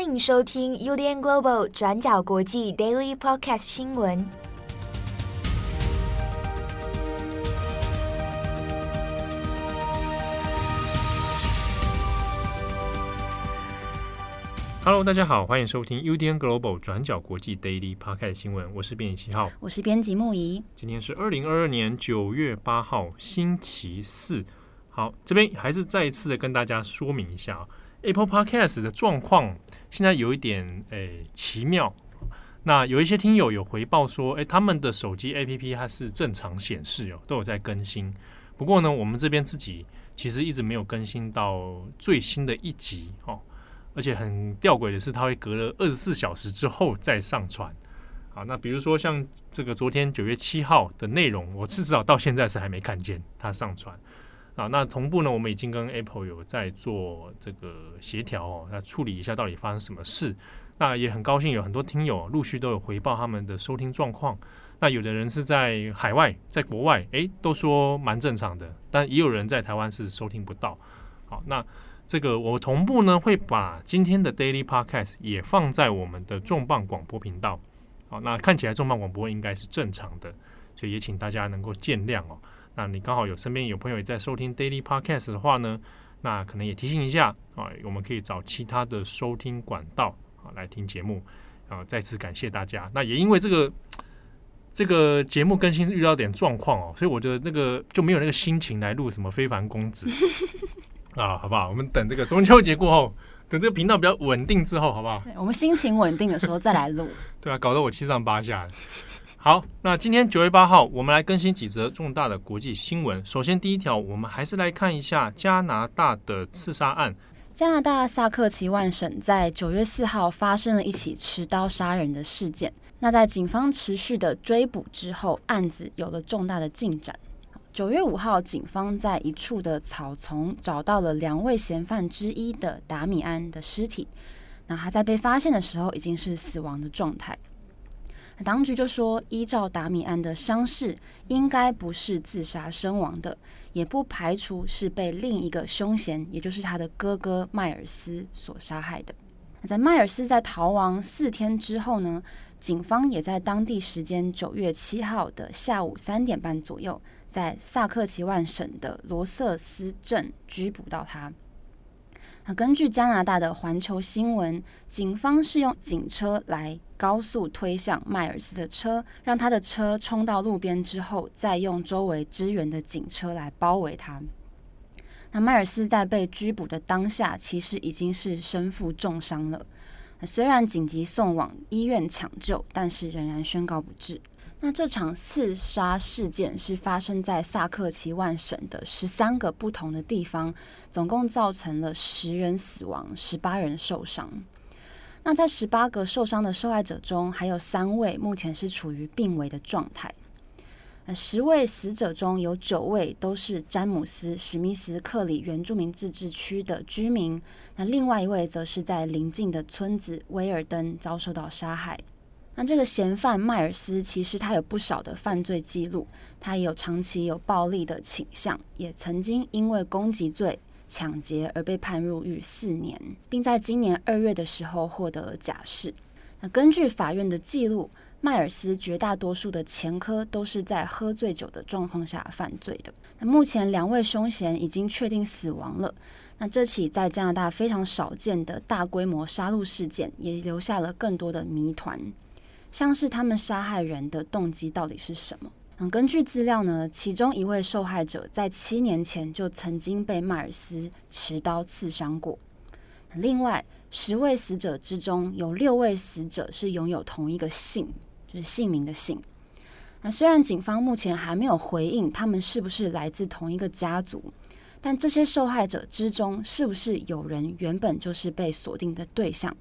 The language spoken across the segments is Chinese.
欢迎收听 UDN Global 转角国际 Daily Podcast 新闻。Hello，大家好，欢迎收听 UDN Global 转角国际 Daily Podcast 新闻。我是编辑七号，我是编辑木仪。今天是二零二二年九月八号，星期四。好，这边还是再一次的跟大家说明一下，Apple Podcast 的状况现在有一点诶、奇妙。那有一些听友有回报说，诶、他们的手机 APP 它是正常显示哦，都有在更新。不过呢，我们这边自己其实一直没有更新到最新的一集哦。而且很吊诡的是，它会隔了二十四小时之后再上传。好，那比如说像这个昨天九月七号的内容，我至少到现在是还没看见它上传。啊，那同步呢，我们已经跟 Apple 有在做这个协调哦，那处理一下到底发生什么事。那也很高兴有很多听友陆续都有回报他们的收听状况。那有的人是在海外，在国外，诶，都说蛮正常的，但也有人在台湾是收听不到。好，那。这个我同步呢会把今天的 Daily Podcast 也放在我们的重磅广播频道，好，那看起来重磅广播应该是正常的，所以也请大家能够见谅哦。那你刚好有身边有朋友也在收听 Daily Podcast 的话呢，那可能也提醒一下啊，我们可以找其他的收听管道啊来听节目啊。再次感谢大家。那也因为这个这个节目更新遇到点状况哦，所以我觉得那个就没有那个心情来录什么非凡公子。啊，好不好？我们等这个中秋节过后，等这个频道比较稳定之后，好不好？我们心情稳定的时候再来录。对啊，搞得我七上八下。好，那今天九月八号，我们来更新几则重大的国际新闻。首先，第一条，我们还是来看一下加拿大的刺杀案。加拿大萨克齐万省在九月四号发生了一起持刀杀人的事件。那在警方持续的追捕之后，案子有了重大的进展。九月五号，警方在一处的草丛找到了两位嫌犯之一的达米安的尸体。那他在被发现的时候已经是死亡的状态。当局就说，依照达米安的伤势，应该不是自杀身亡的，也不排除是被另一个凶嫌，也就是他的哥哥迈尔斯所杀害的。在迈尔斯在逃亡四天之后呢，警方也在当地时间九月七号的下午三点半左右。在萨克齐万省的罗瑟斯镇拘捕到他。根据加拿大的环球新闻，警方是用警车来高速推向迈尔斯的车，让他的车冲到路边之后，再用周围支援的警车来包围他。那迈尔斯在被拘捕的当下，其实已经是身负重伤了。虽然紧急送往医院抢救，但是仍然宣告不治。那这场刺杀事件是发生在萨克齐万省的十三个不同的地方，总共造成了十人死亡，十八人受伤。那在十八个受伤的受害者中，还有三位目前是处于病危的状态。那十位死者中有九位都是詹姆斯·史密斯克里原住民自治区的居民，那另外一位则是在邻近的村子威尔登遭受到杀害。那这个嫌犯迈尔斯其实他有不少的犯罪记录，他也有长期有暴力的倾向，也曾经因为攻击罪、抢劫而被判入狱四年，并在今年二月的时候获得了假释。那根据法院的记录，迈尔斯绝大多数的前科都是在喝醉酒的状况下犯罪的。那目前两位凶嫌已经确定死亡了。那这起在加拿大非常少见的大规模杀戮事件，也留下了更多的谜团。像是他们杀害人的动机到底是什么？嗯，根据资料呢，其中一位受害者在七年前就曾经被迈尔斯持刀刺伤过。另外，十位死者之中有六位死者是拥有同一个姓，就是姓名的姓。那虽然警方目前还没有回应他们是不是来自同一个家族，但这些受害者之中是不是有人原本就是被锁定的对象？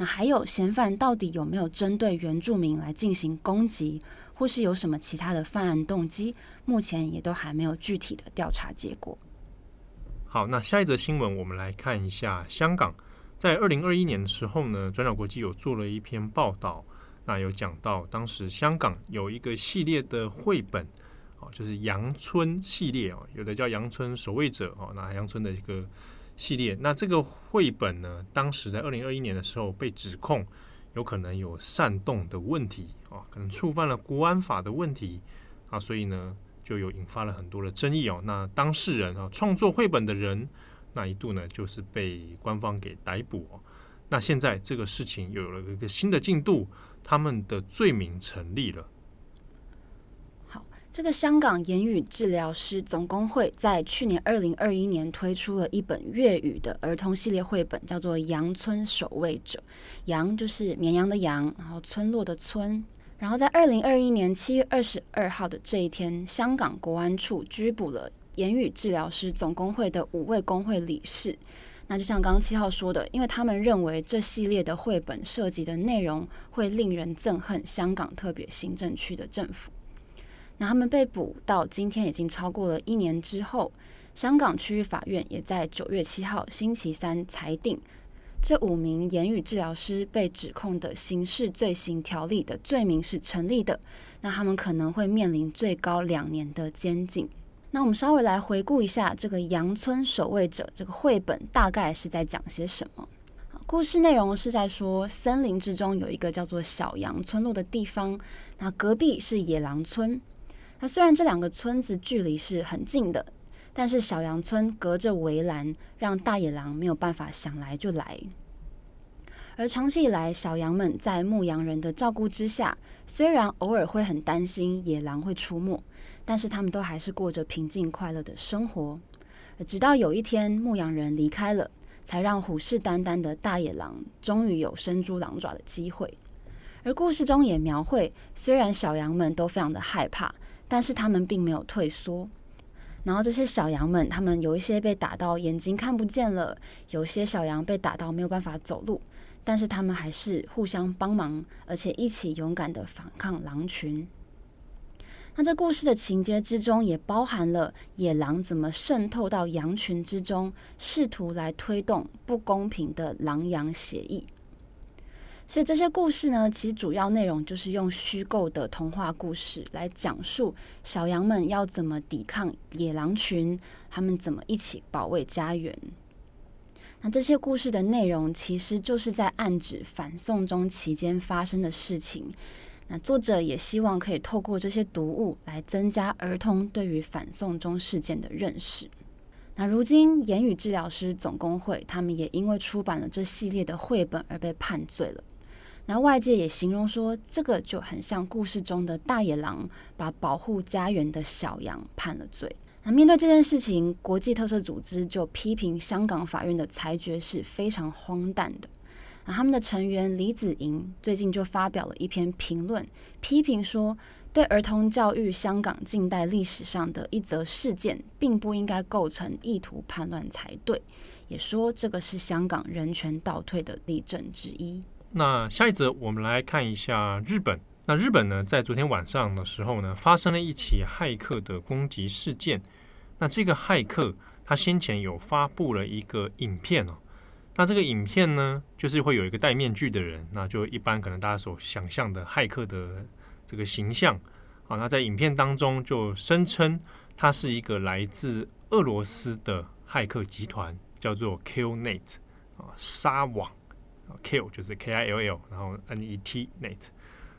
那还有嫌犯到底有没有针对原住民来进行攻击，或是有什么其他的犯案动机？目前也都还没有具体的调查结果。好，那下一则新闻，我们来看一下香港。在二零二一年的时候呢，转角国际有做了一篇报道，那有讲到当时香港有一个系列的绘本，哦，就是羊村系列哦，有的叫羊村守卫者哦，那羊村的一个。系列。那这个绘本呢，当时在二零二一年的时候被指控有可能有煽动的问题啊，可能触犯了国安法的问题啊，所以呢就有引发了很多的争议哦。那当事人啊，创作绘本的人，那一度呢就是被官方给逮捕哦。那现在这个事情又有了一个新的进度，他们的罪名成立了。这个香港言语治疗师总工会在去年二零二一年推出了一本粤语的儿童系列绘本，叫做《羊村守卫者》。羊就是绵羊的羊，然后村落的村。然后在二零二一年七月二十二号的这一天，香港国安处拘捕了言语治疗师总工会的五位工会理事。那就像刚刚七号说的，因为他们认为这系列的绘本涉及的内容会令人憎恨香港特别行政区的政府。那他们被捕到今天已经超过了一年之后，香港区域法院也在九月七号星期三裁定，这五名言语治疗师被指控的刑事罪行条例的罪名是成立的。那他们可能会面临最高两年的监禁。那我们稍微来回顾一下这个《羊村守卫者》这个绘本大概是在讲些什么。故事内容是在说，森林之中有一个叫做小羊村落的地方，那隔壁是野狼村。那虽然这两个村子距离是很近的，但是小羊村隔着围栏，让大野狼没有办法想来就来。而长期以来，小羊们在牧羊人的照顾之下，虽然偶尔会很担心野狼会出没，但是他们都还是过着平静快乐的生活。而直到有一天，牧羊人离开了，才让虎视眈眈的大野狼终于有伸出狼爪的机会。而故事中也描绘，虽然小羊们都非常的害怕。但是他们并没有退缩，然后这些小羊们，他们有一些被打到眼睛看不见了，有些小羊被打到没有办法走路，但是他们还是互相帮忙，而且一起勇敢地反抗狼群。那这故事的情节之中，也包含了野狼怎么渗透到羊群之中，试图来推动不公平的狼羊协议。所以这些故事呢，其实主要内容就是用虚构的童话故事来讲述小羊们要怎么抵抗野狼群，他们怎么一起保卫家园。那这些故事的内容其实就是在暗指反送中期间发生的事情。那作者也希望可以透过这些读物来增加儿童对于反送中事件的认识。那如今言语治疗师总工会他们也因为出版了这系列的绘本而被判罪了。那外界也形容说，这个就很像故事中的大野狼把保护家园的小羊判了罪。那面对这件事情，国际特赦组织就批评香港法院的裁决是非常荒诞的。那他们的成员李子莹最近就发表了一篇评论，批评说，对儿童教育香港近代历史上的一则事件，并不应该构成意图叛乱才对，也说这个是香港人权倒退的例证之一。那下一则，我们来看一下日本。那日本呢，在昨天晚上的时候呢，发生了一起骇客的攻击事件。那这个骇客他先前有发布了一个影片哦。那这个影片呢，就是会有一个戴面具的人，那就一般可能大家所想象的骇客的这个形象啊。那在影片当中就声称他是一个来自俄罗斯的骇客集团，叫做 Killnet 啊，沙网。Kill 就是 K I L L，然后 N E T Net，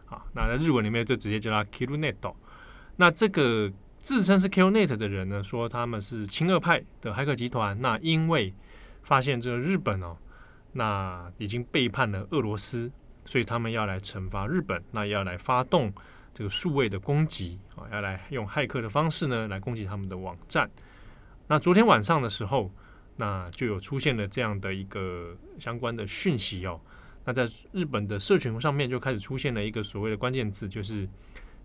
好，那在日文里面就直接叫它 Killnet。那这个自称是 Killnet 的人呢，说他们是亲俄派的骇客集团。那因为发现这个日本哦，那已经背叛了俄罗斯，所以他们要来惩罚日本，那要来发动这个数位的攻击啊，要来用骇客的方式呢来攻击他们的网站。那昨天晚上的时候。那就有出现了这样的一个相关的讯息哦。那在日本的社群上面就开始出现了一个所谓的关键字，就是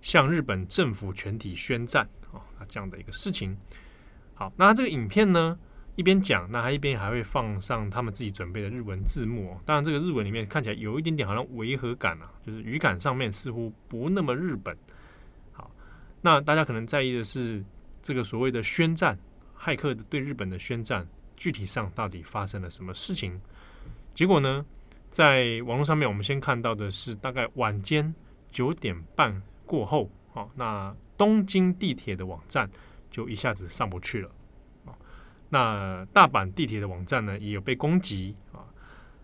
向日本政府全体宣战啊，那这样的一个事情。好，那这个影片呢，一边讲，那他一边还会放上他们自己准备的日文字幕哦。当然，这个日文里面看起来有一点点好像违和感啊，就是语感上面似乎不那么日本。好，那大家可能在意的是这个所谓的宣战，骇客对日本的宣战。具体上到底发生了什么事情？结果呢，在网络上面，我们先看到的是大概晚间九点半过后，啊，那东京地铁的网站就一下子上不去了。啊那大阪地铁的网站呢，也有被攻击啊。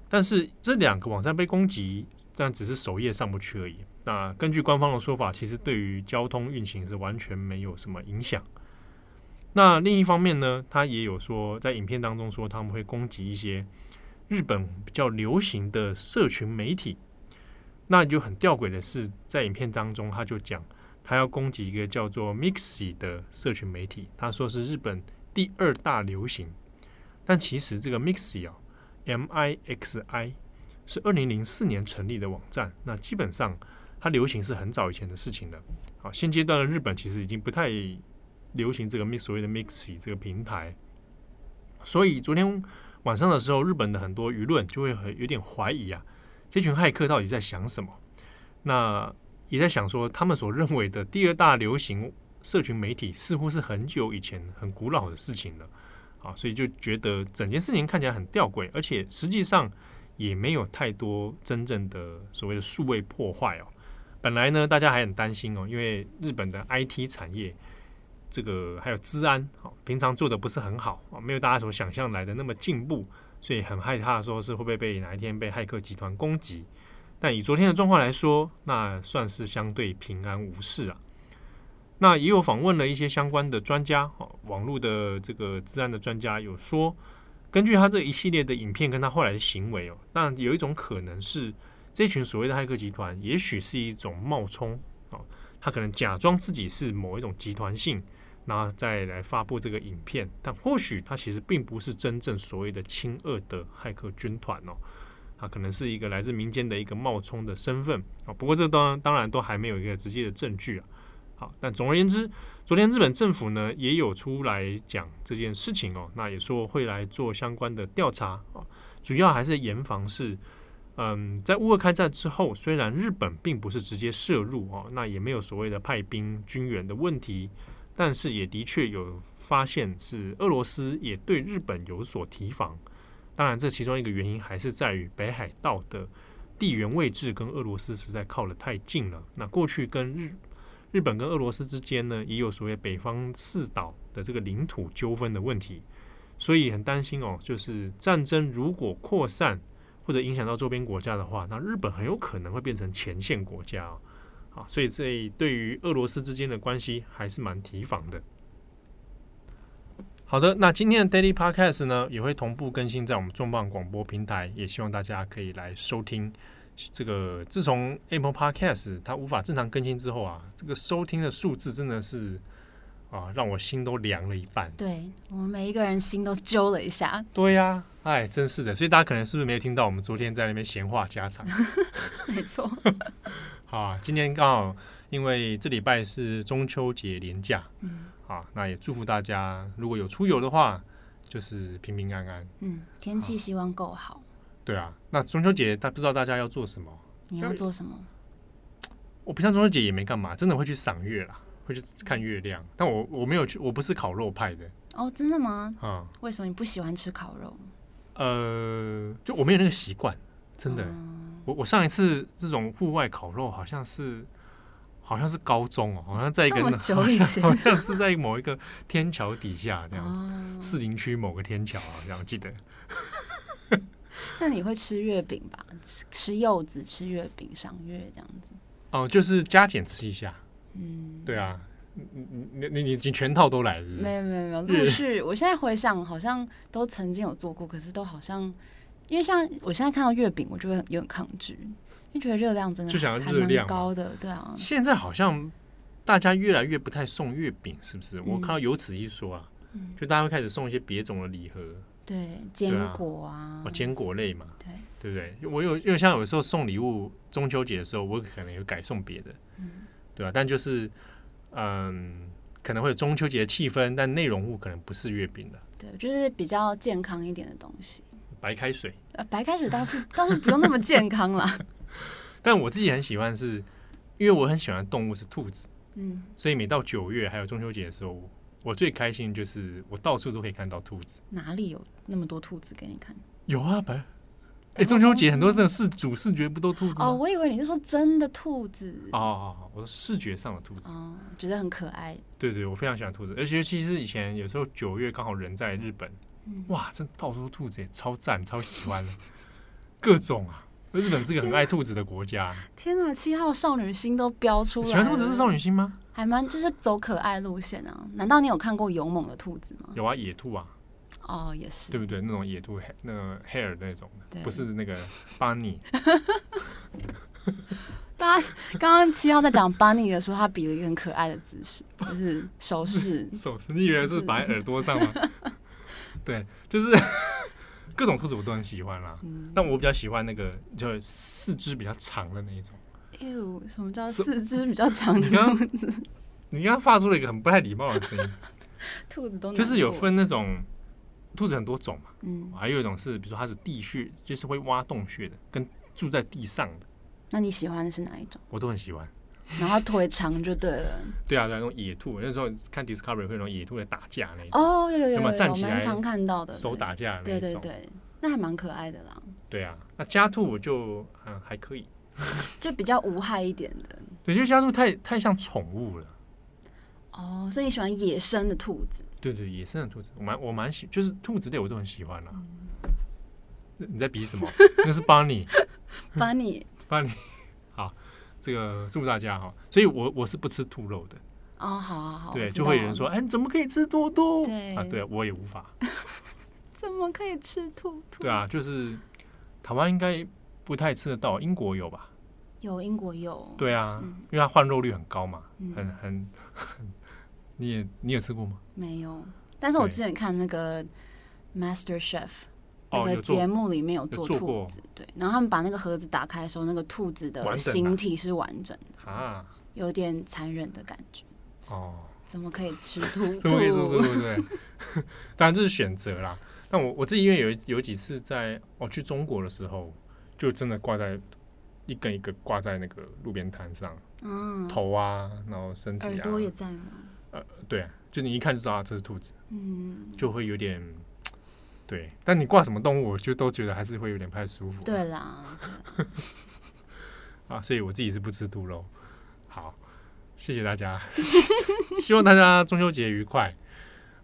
但是这两个网站被攻击，但只是首页上不去而已。那根据官方的说法，其实对于交通运行是完全没有什么影响。那另一方面呢，他也有说，在影片当中说他们会攻击一些日本比较流行的社群媒体。那就很吊诡的是，在影片当中他就讲，他要攻击一个叫做 Mixi 的社群媒体，他说是日本第二大流行。但其实这个 Mixi 啊，M I X I 是二零零四年成立的网站，那基本上它流行是很早以前的事情了。好，现阶段的日本其实已经不太。流行这个 mix 所谓的 Mixi 这个平台，所以昨天晚上的时候，日本的很多舆论就会很有点怀疑啊，这群骇客到底在想什么？那也在想说，他们所认为的第二大流行社群媒体，似乎是很久以前很古老的事情了啊，所以就觉得整件事情看起来很吊诡，而且实际上也没有太多真正的所谓的数位破坏哦。本来呢，大家还很担心哦，因为日本的 IT 产业。这个还有治安，好，平常做的不是很好啊，没有大家所想象来的那么进步，所以很害怕说是会不会被哪一天被骇客集团攻击。但以昨天的状况来说，那算是相对平安无事啊。那也有访问了一些相关的专家，网络的这个治安的专家有说，根据他这一系列的影片跟他后来的行为哦，那有一种可能是这群所谓的骇客集团，也许是一种冒充啊，他可能假装自己是某一种集团性。然后再来发布这个影片，但或许他其实并不是真正所谓的亲俄的骇客军团哦，它可能是一个来自民间的一个冒充的身份啊。不过这当当然都还没有一个直接的证据啊。好，但总而言之，昨天日本政府呢也有出来讲这件事情哦，那也说会来做相关的调查啊，主要还是严防是，嗯，在乌俄开战之后，虽然日本并不是直接涉入哦，那也没有所谓的派兵军援的问题。但是也的确有发现，是俄罗斯也对日本有所提防。当然，这其中一个原因还是在于北海道的地缘位置跟俄罗斯实在靠得太近了。那过去跟日日本跟俄罗斯之间呢，也有所谓北方四岛的这个领土纠纷的问题，所以很担心哦，就是战争如果扩散或者影响到周边国家的话，那日本很有可能会变成前线国家哦。好，所以这对于俄罗斯之间的关系还是蛮提防的。好的，那今天的 Daily Podcast 呢，也会同步更新在我们重磅广播平台，也希望大家可以来收听。这个自从 Apple Podcast 它无法正常更新之后啊，这个收听的数字真的是啊，让我心都凉了一半。对，我们每一个人心都揪了一下。对呀、啊，哎，真是的。所以大家可能是不是没有听到我们昨天在那边闲话家常？没错。好啊，今天刚好因为这礼拜是中秋节连假，嗯，啊，那也祝福大家，如果有出游的话，就是平平安安。嗯，天气希望够好。对啊，那中秋节，他不知道大家要做什么？你要做什么？我平常中秋节也没干嘛，真的会去赏月啦，会去看月亮。但我我没有去，我不是烤肉派的。哦，真的吗？啊、嗯，为什么你不喜欢吃烤肉？呃，就我没有那个习惯，真的。嗯我我上一次这种户外烤肉好像是好像是高中哦，好像在一个好像是在某一个天桥底下这样子，市林区某个天桥啊，这样记得。那你会吃月饼吧？吃柚子，吃月饼，赏月这样子。哦，就是加减吃一下。嗯，对啊，你你你你你全套都来是不是？没有没有没有，陆续。我现在回想，好像都曾经有做过，可是都好像。因为像我现在看到月饼，我就会有点抗拒，因为觉得热量真的就想要热量高的，对啊。现在好像大家越来越不太送月饼，是不是？嗯、我看到有此一说啊，嗯、就大家会开始送一些别种的礼盒，对，坚果啊，哦，坚果类嘛，对，对不对？我有，因为像有时候送礼物，中秋节的时候，我可能有改送别的，嗯，对吧？但就是，嗯，可能会有中秋节的气氛，但内容物可能不是月饼的，对，就是比较健康一点的东西。白开水，呃，白开水倒是倒是不用那么健康啦。但我自己很喜欢是，是因为我很喜欢动物是兔子，嗯，所以每到九月还有中秋节的时候，我最开心就是我到处都可以看到兔子。哪里有那么多兔子给你看？有啊，白哎，中秋节很多那种视主视觉不都兔子？哦，我以为你是说真的兔子。哦哦哦，我说视觉上的兔子。哦，觉得很可爱。对对，我非常喜欢兔子，而且其实以前有时候九月刚好人在日本，嗯、哇，这到处都兔子，超赞，超喜欢的，各种啊。日本是个很爱兔子的国家。天哪，七号少女心都飙出来了。喜欢兔子是少女心吗？还蛮就是走可爱路线啊。难道你有看过勇猛的兔子吗？有啊，野兔啊。哦，也是，对不对？那种野兔，那个 hair 那种的，不是那个 bunny。大家刚刚七号在讲 bunny 的时候，他比了一个很可爱的姿势，就是手势。手势，你以为是摆耳朵上吗？对，就是 各种兔子我都很喜欢啦。嗯、但我比较喜欢那个，就是四肢比较长的那一种。哎呦，什么叫四肢比较长的兔子？你刚刚发出了一个很不太礼貌的声音。兔子都就是有分那种。兔子很多种嘛，嗯，还有一种是，比如说它是地穴，就是会挖洞穴的，跟住在地上的。那你喜欢的是哪一种？我都很喜欢。然后腿长就对了。对啊，对啊，那种野兔，那时候看 Discovery 会有那种野兔在打架那种。哦，有有有，有，有，站起来蛮常看到的，手打架那种。对对对，那还蛮可爱的啦。对啊，那家兔我就嗯还可以，就比较无害一点的。对，就家兔太太像宠物了。哦，所以你喜欢野生的兔子？对对，野生的兔子，我蛮我蛮喜，就是兔子类我都很喜欢啦。嗯、你在比什么？那是 Bunny，Bunny，Bunny。好，这个祝大家哈。所以我我是不吃兔肉的。哦，好好好。对，就会有人说，哎，你怎么可以吃兔兔？对啊，对我也无法。怎么可以吃兔兔？对啊，就是台湾应该不太吃得到，英国有吧？有，英国有。对啊，嗯、因为它换肉率很高嘛，很。很你也你有吃过吗？没有，但是我之前看那个 Master Chef 那个节目里面有做兔子，对，然后他们把那个盒子打开的时候，那个兔子的形体是完整的啊，有点残忍的感觉哦。怎么可以吃兔 兔？对对对，当然这是选择啦。但我我自己因为有有几次在我去中国的时候，就真的挂在一根一个挂在那个路边摊上，嗯，头啊，然后身体啊，耳朵也在吗？呃，对，就你一看就知道这是兔子，嗯，就会有点，对。但你挂什么动物，我就都觉得还是会有点不太舒服。对啦，对啊，所以我自己是不吃兔肉。好，谢谢大家，希望大家中秋节愉快。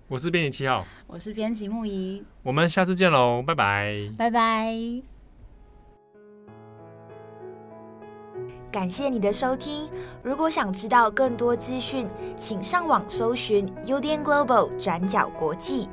我是编辑七号，我是编辑木仪，我们下次见喽，拜拜，拜拜。感谢你的收听。如果想知道更多资讯，请上网搜寻 UDN Global 转角国际。